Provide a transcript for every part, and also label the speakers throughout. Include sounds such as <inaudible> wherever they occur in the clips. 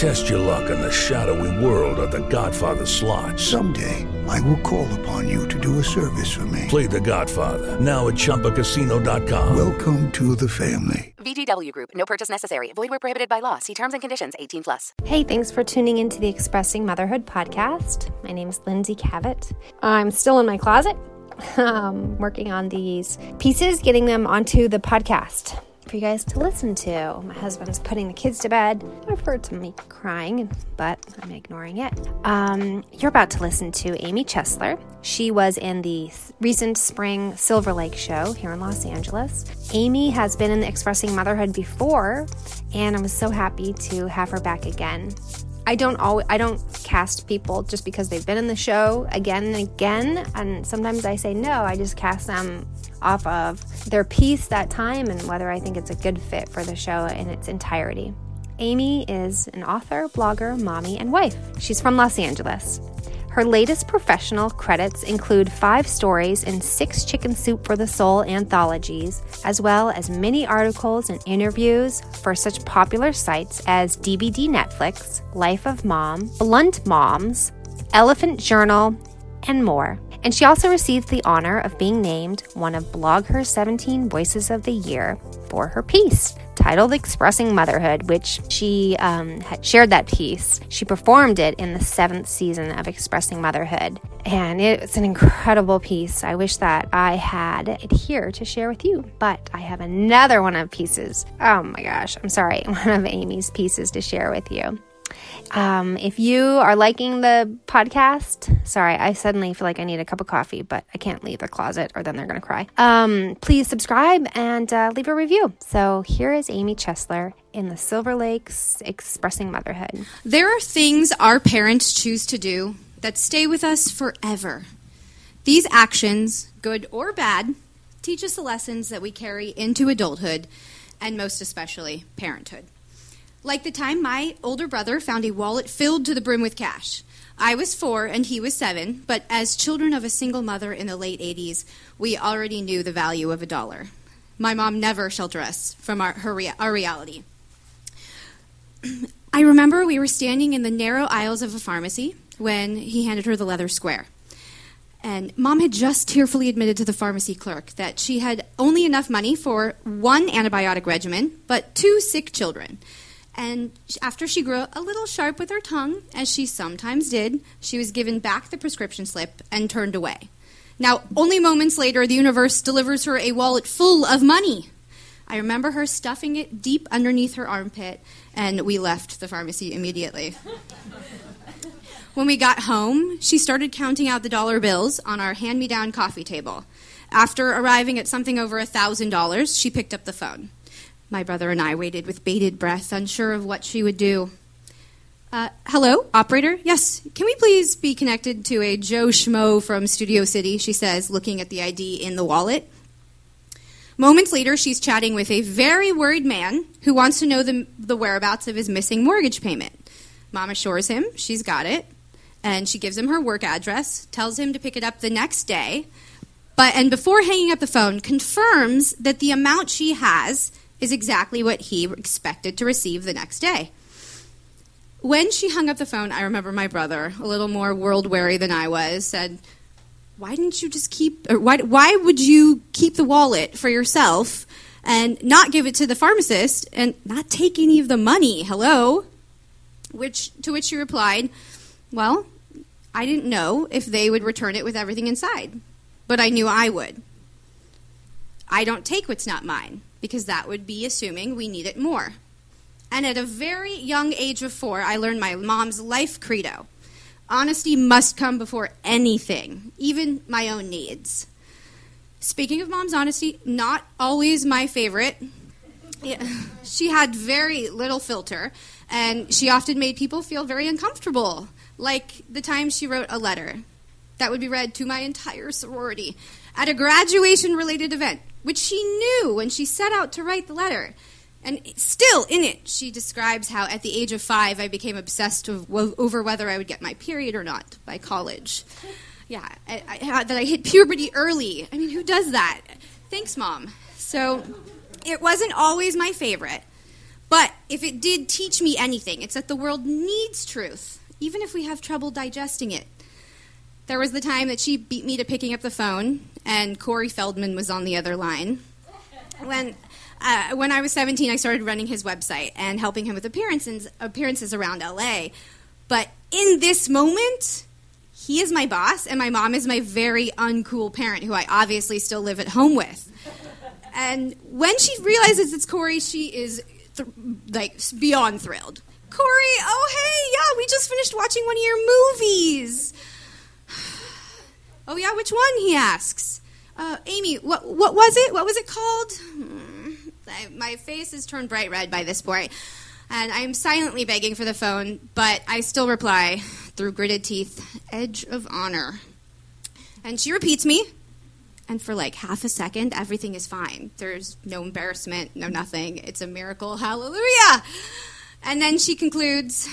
Speaker 1: Test your luck in the shadowy world of The Godfather slot.
Speaker 2: Someday, I will call upon you to do a service for me.
Speaker 1: Play The Godfather now at ChumbaCasino.com.
Speaker 2: Welcome to the family.
Speaker 3: VGW Group. No purchase necessary. Void where prohibited by law. See terms and conditions. 18 plus.
Speaker 4: Hey, thanks for tuning into the Expressing Motherhood podcast. My name is Lindsay Kavet. I'm still in my closet, <laughs> um, working on these pieces, getting them onto the podcast for you guys to listen to. My husband's putting the kids to bed. I've heard some me crying, but I'm ignoring it. Um, you're about to listen to Amy Chesler. She was in the recent spring Silver Lake show here in Los Angeles. Amy has been in Expressing Motherhood before, and I was so happy to have her back again. I don't always I don't cast people just because they've been in the show again and again and sometimes I say no I just cast them off of their piece that time and whether I think it's a good fit for the show in its entirety. Amy is an author, blogger, mommy, and wife. She's from Los Angeles. Her latest professional credits include five stories in six Chicken Soup for the Soul anthologies, as well as many articles and interviews for such popular sites as DVD Netflix, Life of Mom, Blunt Moms, Elephant Journal, and more. And she also received the honor of being named one of BlogHer's 17 Voices of the Year for her piece titled Expressing Motherhood, which she um, shared that piece. She performed it in the seventh season of Expressing Motherhood. And it's an incredible piece. I wish that I had it here to share with you, but I have another one of pieces. Oh my gosh, I'm sorry, <laughs> one of Amy's pieces to share with you. Um, if you are liking the podcast, sorry, I suddenly feel like I need a cup of coffee, but I can't leave the closet or then they're going to cry. Um, please subscribe and uh, leave a review. So here is Amy Chesler in the Silver Lakes Expressing Motherhood.
Speaker 5: There are things our parents choose to do that stay with us forever. These actions, good or bad, teach us the lessons that we carry into adulthood and most especially parenthood. Like the time my older brother found a wallet filled to the brim with cash. I was four and he was seven, but as children of a single mother in the late 80s, we already knew the value of a dollar. My mom never sheltered us from our, her, our reality. <clears throat> I remember we were standing in the narrow aisles of a pharmacy when he handed her the leather square. And mom had just tearfully admitted to the pharmacy clerk that she had only enough money for one antibiotic regimen, but two sick children. And after she grew a little sharp with her tongue, as she sometimes did, she was given back the prescription slip and turned away. Now, only moments later, the universe delivers her a wallet full of money. I remember her stuffing it deep underneath her armpit, and we left the pharmacy immediately. <laughs> when we got home, she started counting out the dollar bills on our hand me down coffee table. After arriving at something over a $1,000, she picked up the phone. My brother and I waited with bated breath, unsure of what she would do. Uh, hello, operator? Yes, can we please be connected to a Joe Schmo from Studio City? She says, looking at the ID in the wallet. Moments later, she's chatting with a very worried man who wants to know the, the whereabouts of his missing mortgage payment. Mom assures him she's got it, and she gives him her work address, tells him to pick it up the next day, but and before hanging up the phone, confirms that the amount she has is exactly what he expected to receive the next day. When she hung up the phone, I remember my brother, a little more world weary than I was, said, "Why didn't you just keep? why? Why would you keep the wallet for yourself and not give it to the pharmacist and not take any of the money? Hello." Which to which she replied, "Well, I didn't know if they would return it with everything inside, but I knew I would. I don't take what's not mine because that would be assuming we need it more. And at a very young age of four, I learned my mom's life credo honesty must come before anything, even my own needs. Speaking of mom's honesty, not always my favorite. Yeah. She had very little filter, and she often made people feel very uncomfortable. Like the time she wrote a letter that would be read to my entire sorority at a graduation related event which she knew when she set out to write the letter. And still in it, she describes how at the age of five I became obsessed of, over whether I would get my period or not by college. Yeah, I, I, that I hit puberty early. I mean, who does that? Thanks, Mom. So it wasn't always my favorite, but if it did teach me anything, it's that the world needs truth, even if we have trouble digesting it. There was the time that she beat me to picking up the phone, and Corey Feldman was on the other line. When uh, when I was 17, I started running his website and helping him with appearances appearances around LA. But in this moment, he is my boss, and my mom is my very uncool parent, who I obviously still live at home with. And when she realizes it's Corey, she is th- like beyond thrilled. Corey, oh hey, yeah, we just finished watching one of your movies. Oh yeah, which one? He asks. Uh, Amy, what what was it? What was it called? Hmm. I, my face is turned bright red by this point, and I am silently begging for the phone, but I still reply through gritted teeth, "Edge of Honor." And she repeats me, and for like half a second, everything is fine. There's no embarrassment, no nothing. It's a miracle. Hallelujah. And then she concludes,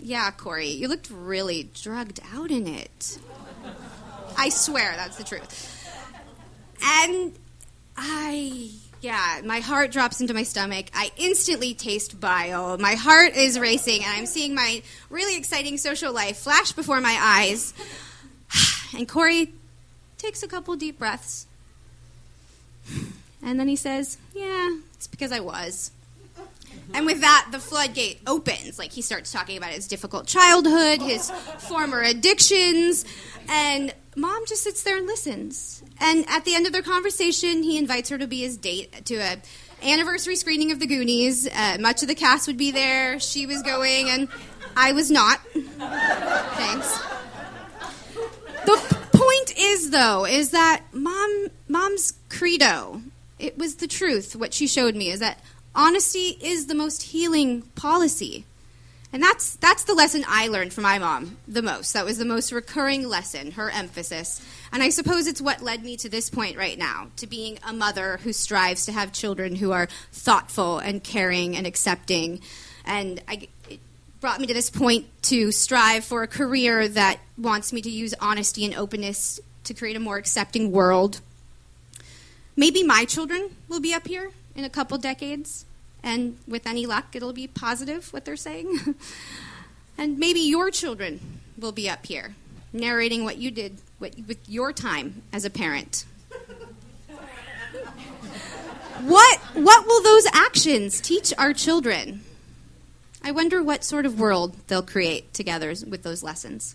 Speaker 5: Yeah, Corey, you looked really drugged out in it. I swear that's the truth. And I, yeah, my heart drops into my stomach. I instantly taste bile. My heart is racing, and I'm seeing my really exciting social life flash before my eyes. <sighs> And Corey takes a couple deep breaths. And then he says, Yeah, it's because I was. And with that, the floodgate opens. Like he starts talking about his difficult childhood, his former addictions, and mom just sits there and listens. And at the end of their conversation, he invites her to be his date to a anniversary screening of The Goonies. Uh, much of the cast would be there. She was going, and I was not. <laughs> Thanks. The point is, though, is that mom, mom's credo. It was the truth. What she showed me is that honesty is the most healing policy. And that's that's the lesson I learned from my mom the most. That was the most recurring lesson, her emphasis. And I suppose it's what led me to this point right now, to being a mother who strives to have children who are thoughtful and caring and accepting. And I, it brought me to this point to strive for a career that wants me to use honesty and openness to create a more accepting world. Maybe my children will be up here in a couple decades and with any luck, it'll be positive what they're saying. <laughs> and maybe your children will be up here narrating what you did with your time as a parent. what, what will those actions teach our children? I wonder what sort of world they'll create together with those lessons.